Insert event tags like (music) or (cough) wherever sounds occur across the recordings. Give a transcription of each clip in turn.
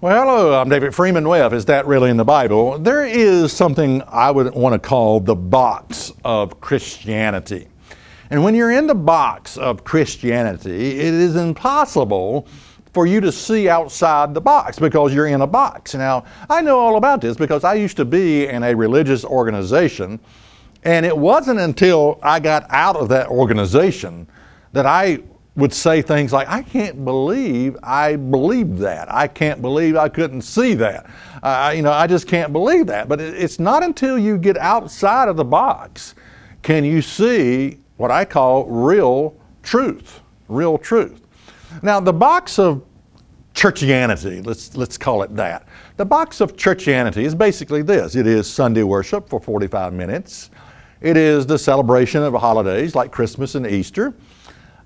Well, hello, I'm David Freeman Webb. Is that really in the Bible? There is something I would want to call the box of Christianity. And when you're in the box of Christianity, it is impossible for you to see outside the box because you're in a box. Now, I know all about this because I used to be in a religious organization, and it wasn't until I got out of that organization that I would say things like, I can't believe I believed that. I can't believe I couldn't see that. Uh, you know, I just can't believe that. But it's not until you get outside of the box can you see what I call real truth. Real truth. Now, the box of churchianity, let's, let's call it that. The box of churchianity is basically this it is Sunday worship for 45 minutes, it is the celebration of holidays like Christmas and Easter.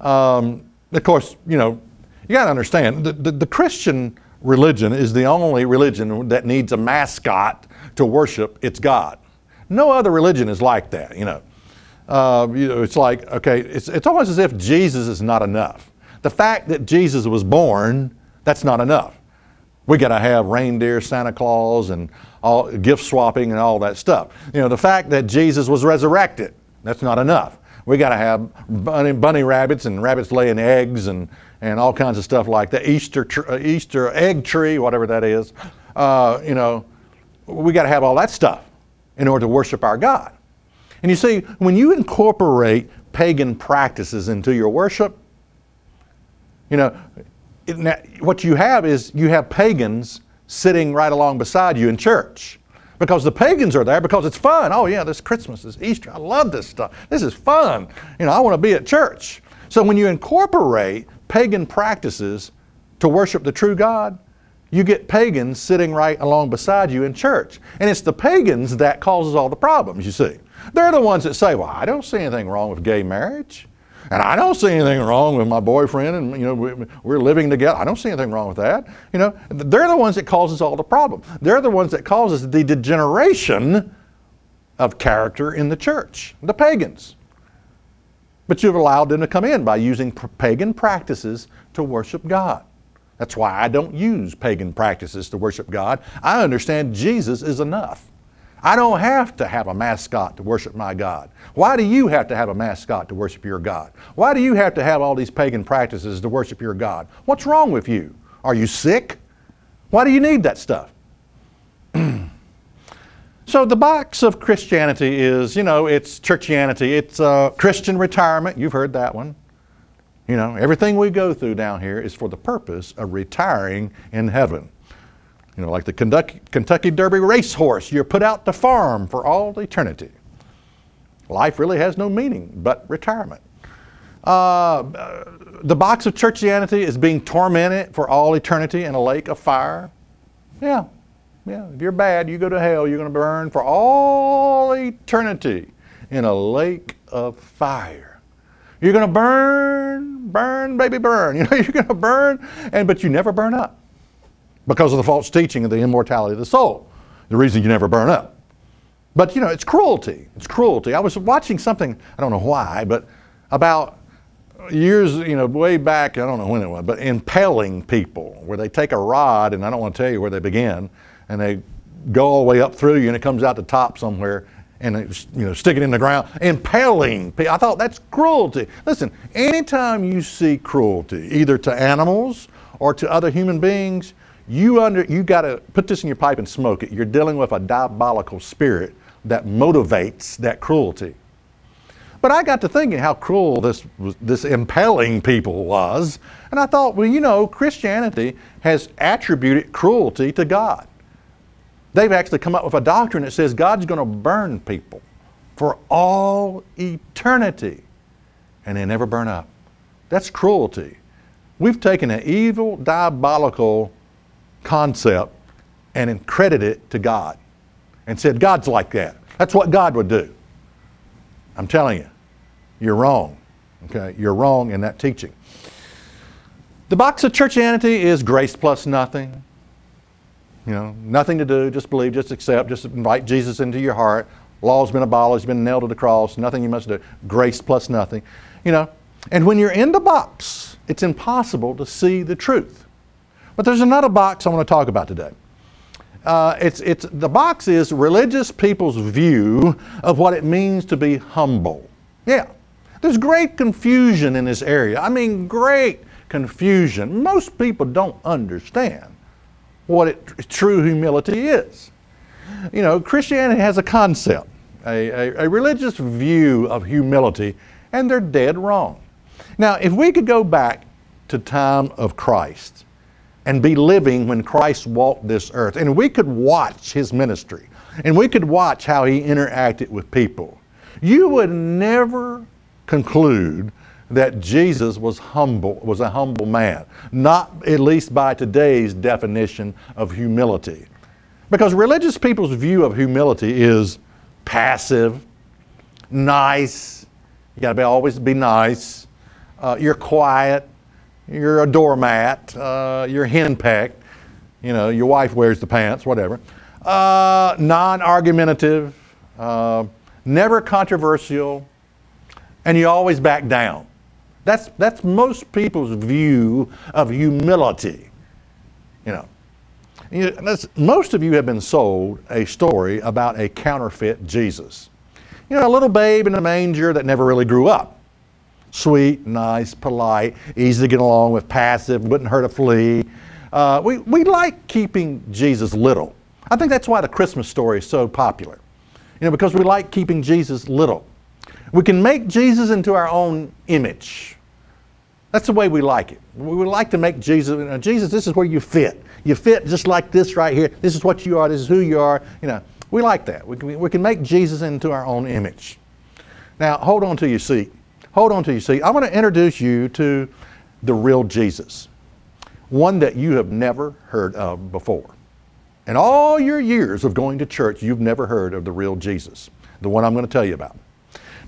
Um, of course, you know, you got to understand the, the, the, Christian religion is the only religion that needs a mascot to worship its God. No other religion is like that, you know. Uh, you know, it's like, okay, it's, it's almost as if Jesus is not enough. The fact that Jesus was born, that's not enough. We got to have reindeer, Santa Claus, and all gift swapping and all that stuff. You know, the fact that Jesus was resurrected, that's not enough. We got to have bunny, bunny, rabbits and rabbits laying eggs and, and all kinds of stuff like that. Easter, tr- uh, Easter egg tree, whatever that is. Uh, you know, we got to have all that stuff in order to worship our God. And you see, when you incorporate pagan practices into your worship, you know, it, what you have is you have pagans sitting right along beside you in church because the pagans are there because it's fun. Oh, yeah, this Christmas is Easter. I love this stuff. This is fun. You know, I want to be at church. So when you incorporate pagan practices to worship the true God, you get pagans sitting right along beside you in church. And it's the pagans that causes all the problems, you see. They're the ones that say, well, I don't see anything wrong with gay marriage. And I don't see anything wrong with my boyfriend and, you know, we, are living together. I don't see anything wrong with that. You know, they're the ones that causes all the problem. They're the ones that causes the degeneration of character in the church, the pagans. But you've allowed them to come in by using pagan practices to worship God. That's why I don't use pagan practices to worship God. I understand Jesus is enough. I don't have to have a mascot to worship my God. Why do you have to have a mascot to worship your God? Why do you have to have all these pagan practices to worship your God? What's wrong with you? Are you sick? Why do you need that stuff? (clears throat) so the box of Christianity is, you know, it's churchianity, it's uh, Christian retirement. You've heard that one. You know, everything we go through down here is for the purpose of retiring in heaven. You know, like the Kentucky, Derby racehorse, you're put out to farm for all eternity. Life really has no meaning but retirement. Uh, the box of churchianity is being tormented for all eternity in a lake of fire. Yeah, yeah. If you're bad, you go to hell. You're going to burn for all eternity in a lake of fire. You're going to burn, burn, baby, burn. (laughs) You know, you're going to burn, and but you never burn up because of the false teaching of the immortality of the soul. The reason you never burn up. But you know, it's cruelty. It's cruelty. I was watching something, I don't know why, but about years, you know, way back, I don't know when it was, but impaling people, where they take a rod, and I don't want to tell you where they begin, and they go all the way up through you, and it comes out the top somewhere, and it, you know, stick it in the ground, impaling. I thought that's cruelty. Listen, anytime you see cruelty, either to animals or to other human beings, you under you got to put this in your pipe and smoke it. You're dealing with a diabolical spirit that motivates that cruelty. But I got to thinking how cruel this this impaling people was, and I thought, well, you know, Christianity has attributed cruelty to God. They've actually come up with a doctrine that says God's going to burn people for all eternity, and they never burn up. That's cruelty. We've taken an evil, diabolical concept and credit it to God and said, God's like that. That's what God would do. I'm telling you, you're wrong. Okay? You're wrong in that teaching. The box of churchianity is grace plus nothing. You know, nothing to do, just believe, just accept, just invite Jesus into your heart. Law's been abolished, been nailed to the cross, nothing you must do. Grace plus nothing. You know, and when you're in the box, it's impossible to see the truth. But there's another box I want to talk about today. Uh, it's, it's, the box is religious people's view of what it means to be humble. Yeah, there's great confusion in this area. I mean, great confusion. Most people don't understand what it, true humility is. You know, Christianity has a concept, a, a, a religious view of humility, and they're dead wrong. Now, if we could go back to time of Christ and be living when Christ walked this earth, and we could watch his ministry, and we could watch how he interacted with people, you would never conclude that Jesus was humble, was a humble man, not at least by today's definition of humility. Because religious people's view of humility is passive, nice, you gotta be, always be nice, uh, you're quiet, you're a doormat, uh, you're henpecked, you know, your wife wears the pants, whatever. Uh, non argumentative, uh, never controversial, and you always back down. That's, that's most people's view of humility. You know, you most of you have been sold a story about a counterfeit Jesus. You know, a little babe in a manger that never really grew up. Sweet, nice, polite, easy to get along with, passive, wouldn't hurt a flea. Uh, we, we like keeping Jesus little. I think that's why the Christmas story is so popular. You know, because we like keeping Jesus little. We can make Jesus into our own image. That's the way we like it. We would like to make Jesus, you know, Jesus, this is where you fit. You fit just like this right here. This is what you are. This is who you are. You know, we like that. We can, we can make Jesus into our own image. Now, hold on to your seat. Hold on to you. See, I want to introduce you to the real Jesus, one that you have never heard of before. In all your years of going to church, you've never heard of the real Jesus, the one I'm going to tell you about.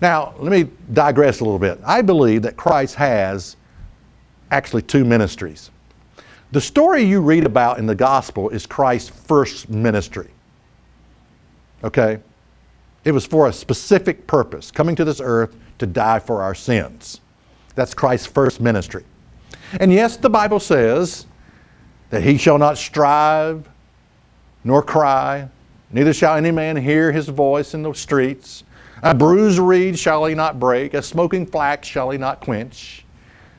Now, let me digress a little bit. I believe that Christ has actually two ministries. The story you read about in the gospel is Christ's first ministry. Okay? It was for a specific purpose, coming to this earth to die for our sins. That's Christ's first ministry. And yes, the Bible says that he shall not strive nor cry, neither shall any man hear his voice in the streets. A bruised reed shall he not break, a smoking flax shall he not quench,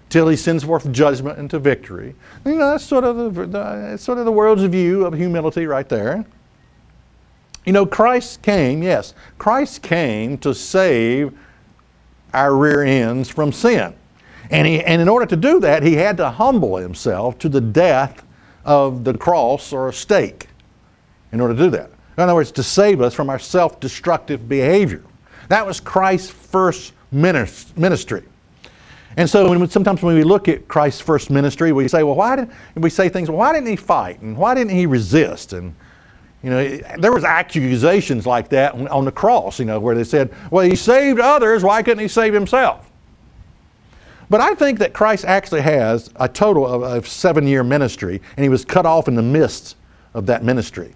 till he sends forth judgment into victory. You know, that's sort of the, the sort of the world's view of humility right there. You know, Christ came, yes, Christ came to save our rear ends from sin. And, he, and in order to do that, he had to humble himself to the death of the cross or a stake in order to do that. In other words, to save us from our self destructive behavior. That was Christ's first ministry. And so when, sometimes when we look at Christ's first ministry, we say, well, why did we say things? Well, why didn't he fight and why didn't he resist? And you know, there was accusations like that on the cross. You know, where they said, well, he saved others. Why couldn't he save himself? But I think that Christ actually has a total of, of seven-year ministry, and he was cut off in the midst of that ministry.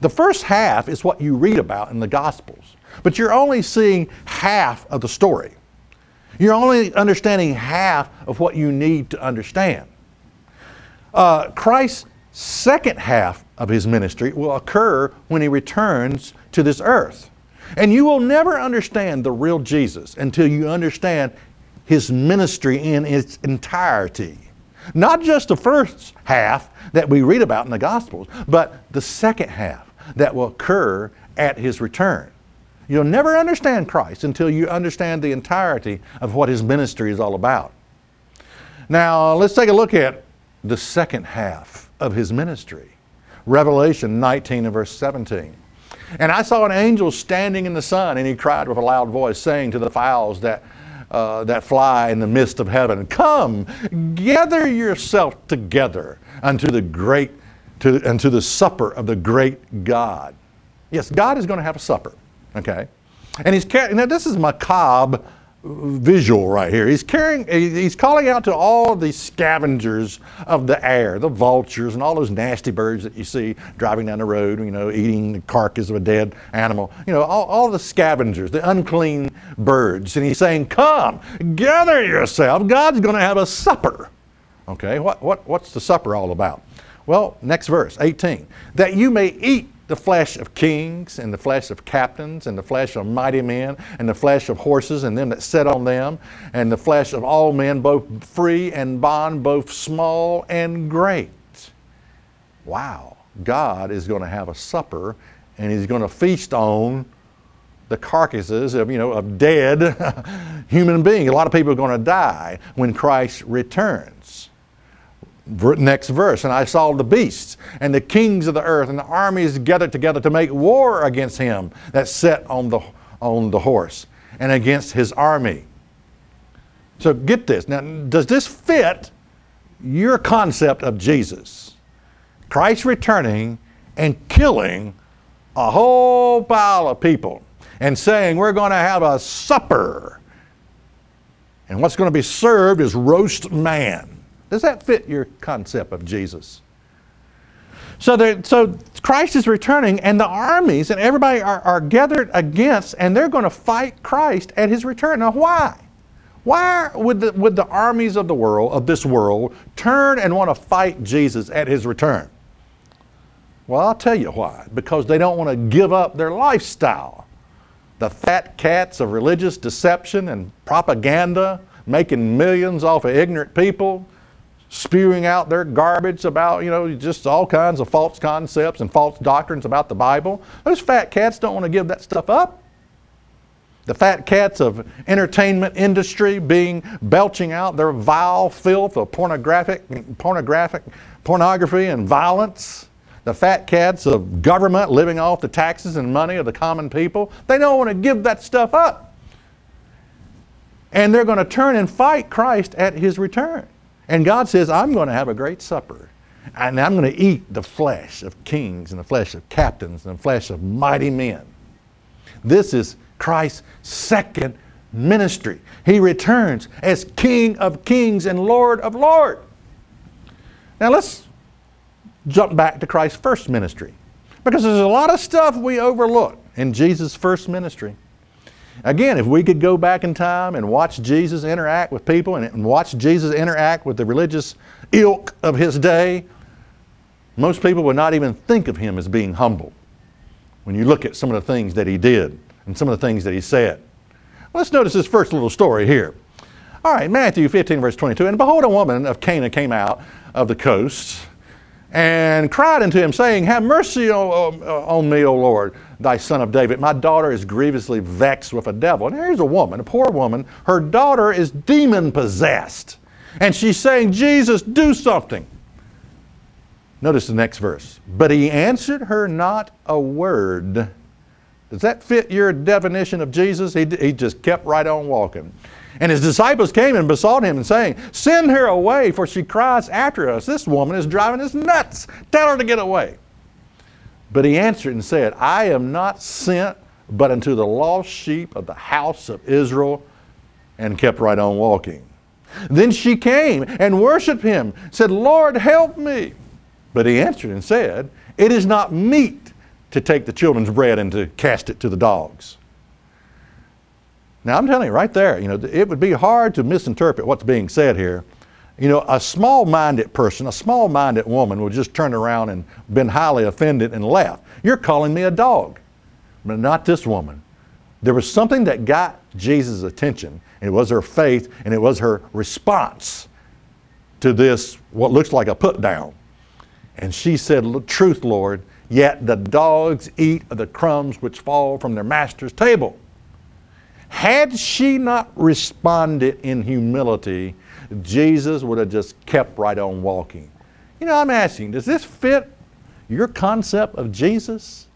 The first half is what you read about in the Gospels. But you're only seeing half of the story. You're only understanding half of what you need to understand. Uh, Christ's second half of his ministry will occur when he returns to this earth. And you will never understand the real Jesus until you understand his ministry in its entirety. Not just the first half that we read about in the Gospels, but the second half that will occur at his return. You'll never understand Christ until you understand the entirety of what his ministry is all about. Now, let's take a look at the second half of his ministry. Revelation 19 and verse 17. And I saw an angel standing in the sun, and he cried with a loud voice, saying to the fowls that, uh, that fly in the midst of heaven, Come, gather yourself together unto the great to, and to the supper of the great God. Yes, God is going to have a supper, okay? And he's carrying, now this is macabre visual right here. He's carrying, he's calling out to all the scavengers of the air, the vultures and all those nasty birds that you see driving down the road, you know, eating the carcass of a dead animal. You know, all, all the scavengers, the unclean birds. And he's saying, Come, gather yourself. God's going to have a supper. Okay, what, what, what's the supper all about? Well, next verse, 18. That you may eat the flesh of kings, and the flesh of captains, and the flesh of mighty men, and the flesh of horses, and them that sit on them, and the flesh of all men, both free and bond, both small and great. Wow, God is going to have a supper, and He's going to feast on the carcasses of, you know, of dead (laughs) human beings. A lot of people are going to die when Christ returns. Next verse, and I saw the beasts and the kings of the earth and the armies gathered together to make war against him that sat on the, on the horse and against his army. So get this. Now, does this fit your concept of Jesus? Christ returning and killing a whole pile of people and saying, We're going to have a supper. And what's going to be served is roast man. Does that fit your concept of Jesus? So, there, so Christ is returning, and the armies and everybody are, are gathered against, and they're going to fight Christ at his return. Now, why? Why would the, would the armies of the world, of this world, turn and want to fight Jesus at his return? Well, I'll tell you why. Because they don't want to give up their lifestyle. The fat cats of religious deception and propaganda, making millions off of ignorant people, spewing out their garbage about, you know, just all kinds of false concepts and false doctrines about the Bible. Those fat cats don't want to give that stuff up. The fat cats of entertainment industry being belching out their vile filth of pornographic, pornographic, pornography and violence. The fat cats of government living off the taxes and money of the common people. They don't want to give that stuff up. And they're going to turn and fight Christ at his return. And God says, I'm going to have a great supper. And I'm going to eat the flesh of kings and the flesh of captains and the flesh of mighty men. This is Christ's second ministry. He returns as King of kings and Lord of lords. Now let's jump back to Christ's first ministry. Because there's a lot of stuff we overlook in Jesus' first ministry. Again, if we could go back in time and watch Jesus interact with people and watch Jesus interact with the religious ilk of his day, most people would not even think of him as being humble when you look at some of the things that he did and some of the things that he said. Let's notice this first little story here. All right, Matthew 15, verse 22. And behold, a woman of Canaan came out of the coast and cried unto him, saying, Have mercy on, on me, O Lord, thy son of David. My daughter is grievously vexed with a devil. And here's a woman, a poor woman. Her daughter is demon possessed. And she's saying, Jesus, do something. Notice the next verse. But he answered her not a word. Does that fit your definition of Jesus? He, he just kept right on walking. And his disciples came and besought him and saying, Send her away, for she cries after us. This woman is driving us nuts. Tell her to get away. But he answered and said, I am not sent but unto the lost sheep of the house of Israel, and kept right on walking. Then she came and worshiped him, said, Lord, help me. But he answered and said, It is not meet to take the children's bread and to cast it to the dogs. Now, I'm telling you right there, you know, it would be hard to misinterpret what's being said here. You know, a small minded person, a small minded woman would just turn around and been highly offended and left. You're calling me a dog. But not this woman. There was something that got Jesus' attention, it was her faith, and it was her response to this, what looks like a put down. And she said, Truth, Lord, yet the dogs eat of the crumbs which fall from their master's table. Had she not responded in humility, Jesus would have just kept right on walking. You know, I'm asking, does this fit your concept of Jesus?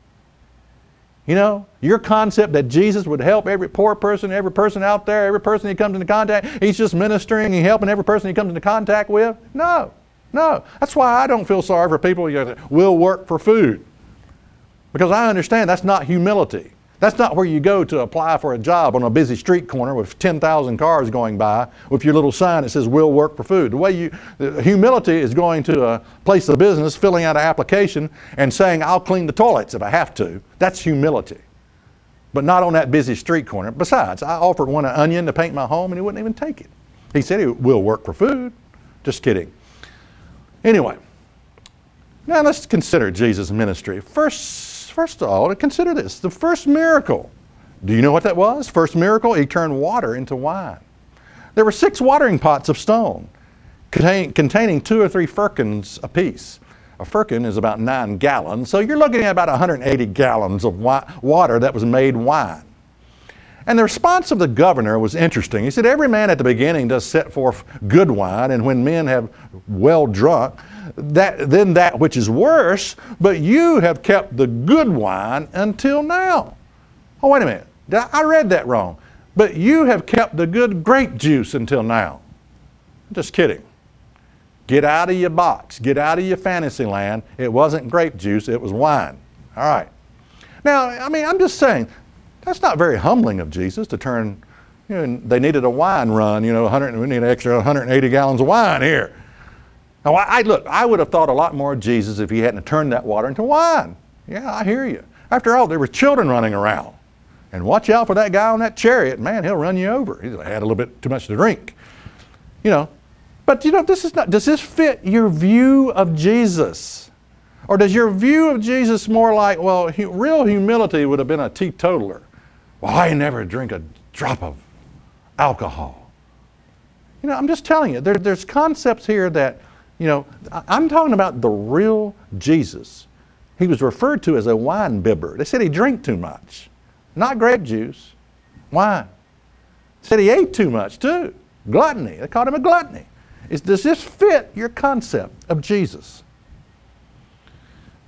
You know, your concept that Jesus would help every poor person, every person out there, every person he comes into contact, he's just ministering and helping every person he comes into contact with? No, No. That's why I don't feel sorry for people who will work for food. Because I understand that's not humility. That's not where you go to apply for a job on a busy street corner with 10,000 cars going by with your little sign that says, We'll work for food. The way you, humility is going to a place of business, filling out an application, and saying, I'll clean the toilets if I have to. That's humility. But not on that busy street corner. Besides, I offered one an onion to paint my home and he wouldn't even take it. He said he will work for food. Just kidding. Anyway, now let's consider Jesus' ministry. First, first of all, consider this the first miracle. Do you know what that was? First miracle, he turned water into wine. There were six watering pots of stone contain, containing two or three firkins apiece. A firkin is about nine gallons, so you're looking at about 180 gallons of water that was made wine. And the response of the governor was interesting. He said, Every man at the beginning does set forth good wine, and when men have well drunk, that, then that which is worse, but you have kept the good wine until now. Oh, wait a minute. I read that wrong. But you have kept the good grape juice until now. Just kidding. Get out of your box. Get out of your fantasy land. It wasn't grape juice, it was wine. All right. Now, I mean, I'm just saying, that's not very humbling of Jesus to turn, you know, they needed a wine run, you know, 100, we need an extra 180 gallons of wine here. Now, I, I, look, I would have thought a lot more of Jesus if he hadn't turned that water into wine. Yeah, I hear you. After all, there were children running around. And watch out for that guy on that chariot. Man, he'll run you over. He's had a little bit too much to drink. You know, but you know, this is not, does this fit your view of Jesus? Or does your view of Jesus more like, well, hu- real humility would have been a teetotaler? Well, I never drink a drop of alcohol. You know, I'm just telling you, there, there's concepts here that, you know, I'm talking about the real Jesus. He was referred to as a wine bibber. They said he drank too much, not grape juice, wine. Said he ate too much too. Gluttony. They called him a gluttony. Is, does this fit your concept of Jesus?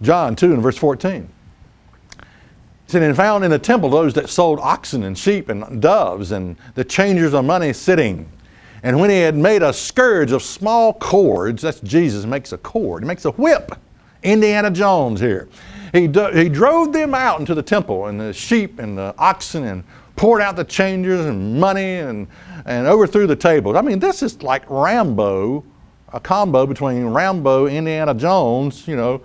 John 2 and verse 14 said, and found in the temple those that sold oxen and sheep and doves and the changers of money sitting. And when he had made a scourge of small cords, that's Jesus makes a cord, he makes a whip. Indiana Jones here. He, do, he drove them out into the temple and the sheep and the oxen and poured out the changers and money and, and overthrew the tables. I mean, this is like Rambo, a combo between Rambo, Indiana Jones, you know,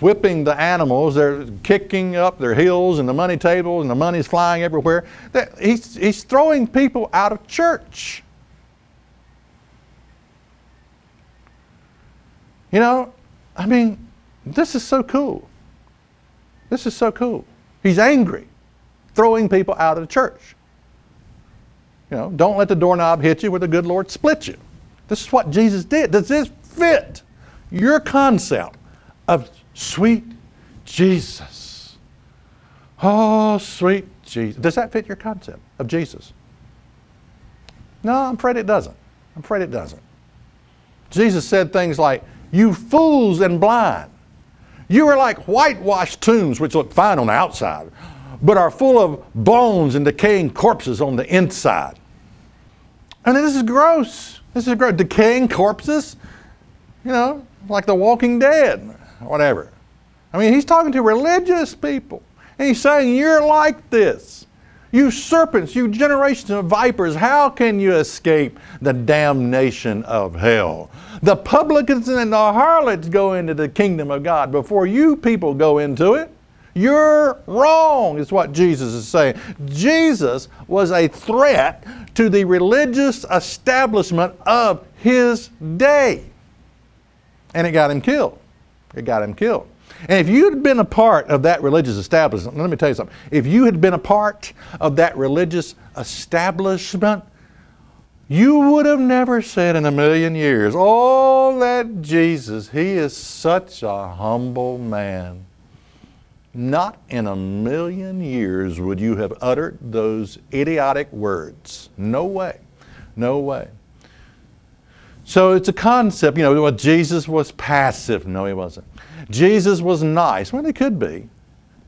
whipping the animals. They're kicking up their heels and the money tables and the money's flying everywhere. He's, he's throwing people out of church. You know, I mean, this is so cool. This is so cool. He's angry, throwing people out of the church. You know, don't let the doorknob hit you where the good Lord split you. This is what Jesus did. Does this fit your concept of Sweet Jesus. Oh, sweet Jesus. Does that fit your concept of Jesus? No, I'm afraid it doesn't. I'm afraid it doesn't. Jesus said things like, You fools and blind. You are like whitewashed tombs, which look fine on the outside, but are full of bones and decaying corpses on the inside. And this is gross. This is gross. Decaying corpses, you know, like the walking dead whatever. I mean, he's talking to religious people. And he's saying, You're like this. You serpents, you generations of vipers, how can you escape the damnation of hell? The publicans and the harlots go into the kingdom of God before you people go into it. You're wrong, is what Jesus is saying. Jesus was a threat to the religious establishment of his day, and it got him killed. It got him killed. And if you had been a part of that religious establishment, let me tell you something. If you had been a part of that religious establishment, you would have never said in a million years, Oh, that Jesus, he is such a humble man. Not in a million years would you have uttered those idiotic words. No way. No way. So it's a concept, you know, well, Jesus was passive. No, he wasn't. Jesus was nice. Well, he could be,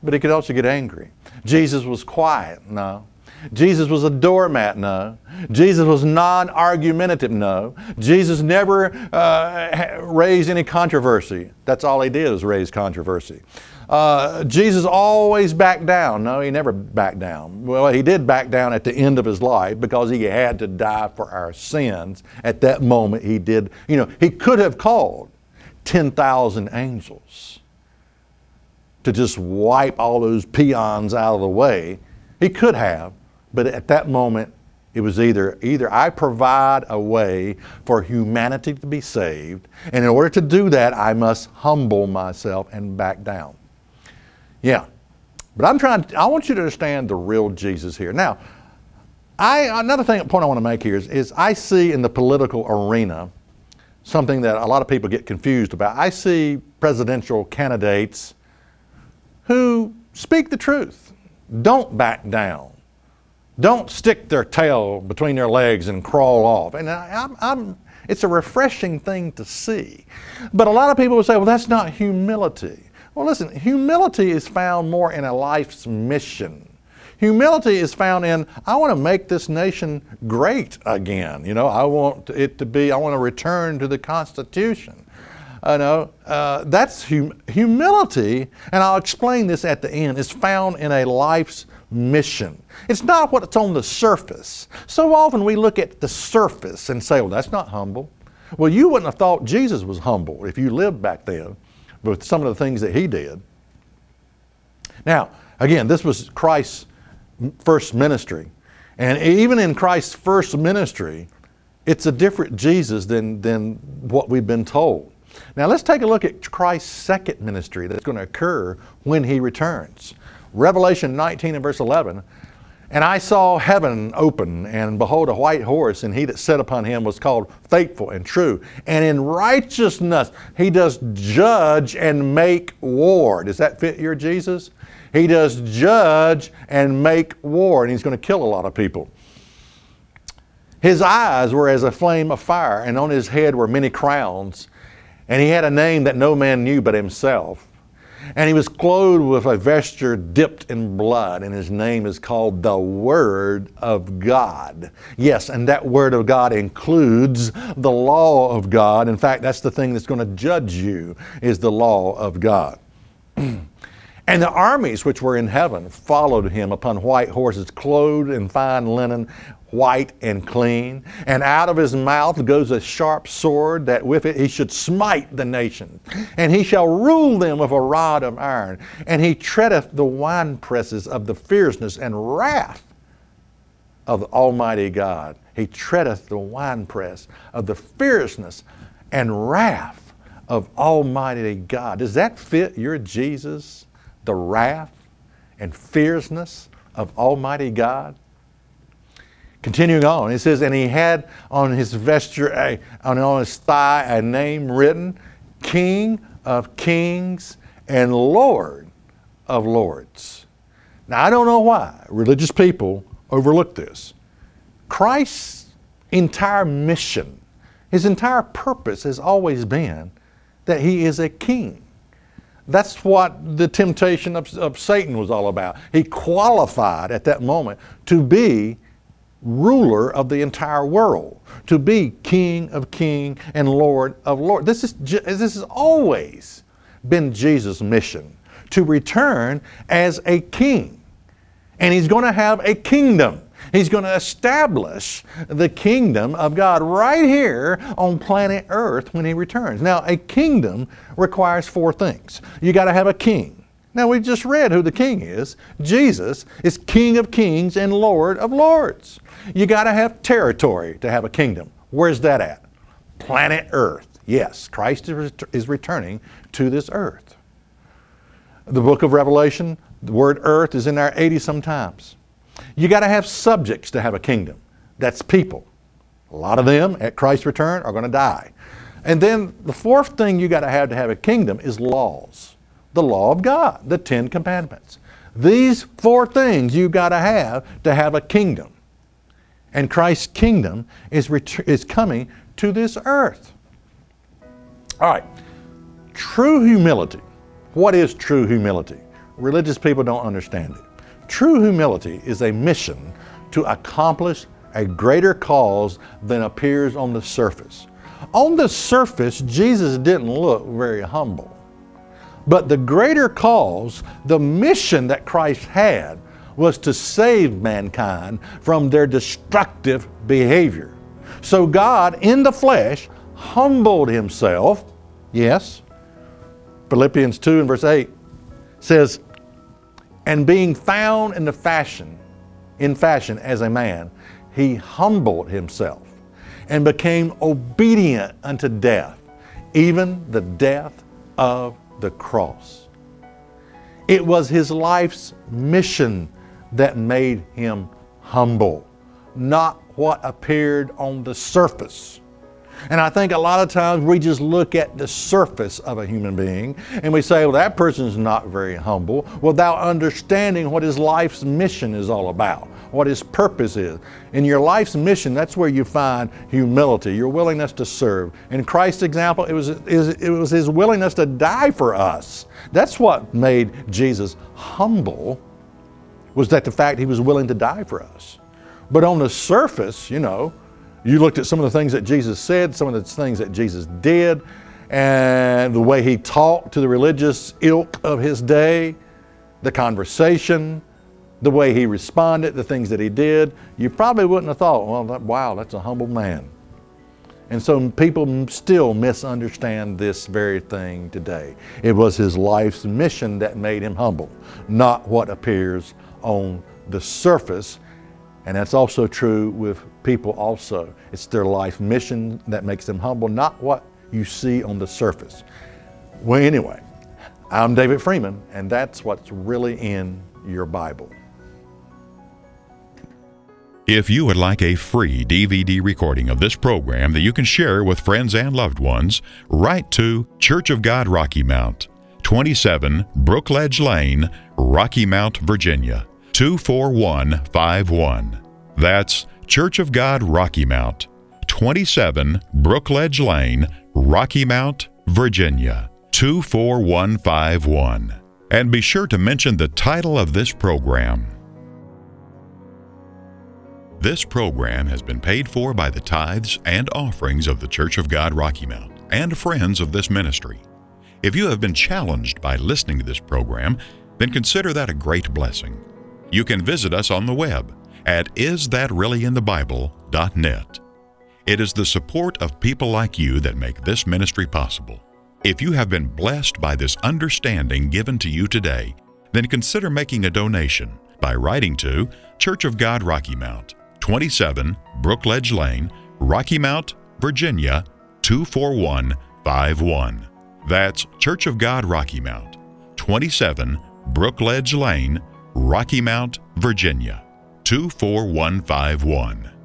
but he could also get angry. Jesus was quiet. No. Jesus was a doormat? No. Jesus was non argumentative? No. Jesus never uh, raised any controversy. That's all he did was raise controversy. Uh, Jesus always backed down. No, he never backed down. Well, he did back down at the end of his life because he had to die for our sins. At that moment, he did, you know, he could have called 10,000 angels to just wipe all those peons out of the way. He could have, but at that moment, it was either either I provide a way for humanity to be saved, and in order to do that, I must humble myself and back down. Yeah. But I'm trying, I want you to understand the real Jesus here. Now, I, another thing, point I want to make here is, is I see in the political arena something that a lot of people get confused about. I see presidential candidates who speak the truth, don't back down, don't stick their tail between their legs and crawl off. And I, I'm, I'm, it's a refreshing thing to see. But a lot of people will say, well, that's not humility. Well, listen, humility is found more in a life's mission. Humility is found in, I want to make this nation great again. You know, I want it to be, I want to return to the Constitution. You know, uh, that's hum- humility, and I'll explain this at the end, is found in a life's mission. It's not what's on the surface. So often we look at the surface and say, well, that's not humble. Well, you wouldn't have thought Jesus was humble if you lived back then with some of the things that he did. Now, again, this was Christ's first ministry. And even in Christ's first ministry, it's a different Jesus than, than what we've been told. Now, let's take a look at Christ's second ministry that's going to occur when he returns. Revelation 19 and verse 11 and I saw heaven open, and behold, a white horse, and he that sat upon him was called faithful and true. And in righteousness he does judge and make war. Does that fit your Jesus? He does judge and make war, and he's going to kill a lot of people. His eyes were as a flame of fire, and on his head were many crowns, and he had a name that no man knew but himself. And he was clothed with a vesture dipped in blood, and his name is called the Word of God. Yes, and that Word of God includes the law of God. In fact, that's the thing that's going to judge you, is the law of God. (clears throat) And the armies which were in heaven followed him upon white horses, clothed in fine linen, white and clean. And out of his mouth goes a sharp sword, that with it he should smite the nations. And he shall rule them with a rod of iron. And he treadeth the winepresses of the fierceness and wrath of the Almighty God. He treadeth the winepress of the fierceness and wrath of Almighty God. Does that fit your Jesus? The wrath and fierceness of Almighty God? Continuing on, it says, And he had on his vesture, a, on, on his thigh, a name written King of Kings and Lord of Lords. Now, I don't know why religious people overlook this. Christ's entire mission, his entire purpose has always been that he is a king. That's what the temptation of, of Satan was all about. He qualified at that moment to be ruler of the entire world, to be King of King and Lord of Lord. This is this has always been Jesus' mission to return as a king, and he's going to have a kingdom. He's going to establish the kingdom of God right here on planet Earth when he returns. Now, a kingdom requires four things. You got to have a king. Now, we've just read who the king is. Jesus is King of kings and Lord of lords. You got to have territory to have a kingdom. Where's that at? Planet Earth. Yes, Christ is returning to this earth. The book of Revelation, the word earth is in there 80 sometimes. You got to have subjects to have a kingdom. That's people. A lot of them at Christ's return are going to die. And then the fourth thing you got to have to have a kingdom is laws. The law of God, the Ten Commandments. These four things you've got to have to have a kingdom. And Christ's kingdom is, ret- is coming to this earth. All right. True humility. What is true humility? Religious people don't understand it. True humility is a mission to accomplish a greater cause than appears on the surface. On the surface, Jesus didn't look very humble. But the greater cause, the mission that Christ had, was to save mankind from their destructive behavior. So God, in the flesh, humbled himself. Yes. Philippians 2 and verse 8 says, And being found in the fashion, in fashion as a man, he humbled himself and became obedient unto death, even the death of the cross. It was his life's mission that made him humble, not what appeared on the surface. And I think a lot of times we just look at the surface of a human being and we say, well, that person's not very humble without understanding what his life's mission is all about, what his purpose is. In your life's mission, that's where you find humility, your willingness to serve. In Christ's example, it was, it was his willingness to die for us. That's what made Jesus humble, was that the fact he was willing to die for us. But on the surface, you know, you looked at some of the things that Jesus said, some of the things that Jesus did, and the way he talked to the religious ilk of his day, the conversation, the way he responded, the things that he did, you probably wouldn't have thought, well, wow, that's a humble man. And so people still misunderstand this very thing today. It was his life's mission that made him humble, not what appears on the surface and that's also true with people also. It's their life mission that makes them humble, not what you see on the surface. Well, anyway, I'm David Freeman, and that's what's really in your Bible. If you would like a free DVD recording of this program that you can share with friends and loved ones, write to Church of God Rocky Mount, 27 Brookledge Lane, Rocky Mount, Virginia 24151. That's Church of God Rocky Mount, 27 Brookledge Lane, Rocky Mount, Virginia 24151. And be sure to mention the title of this program. This program has been paid for by the tithes and offerings of the Church of God Rocky Mount and friends of this ministry. If you have been challenged by listening to this program, then consider that a great blessing. You can visit us on the web at isthatreallyinthebible.net. It is the support of people like you that make this ministry possible. If you have been blessed by this understanding given to you today, then consider making a donation by writing to Church of God Rocky Mount, 27 Brookledge Lane, Rocky Mount, Virginia 24151. That's Church of God Rocky Mount, 27 Brookledge Lane, Rocky Mount, Virginia 24151.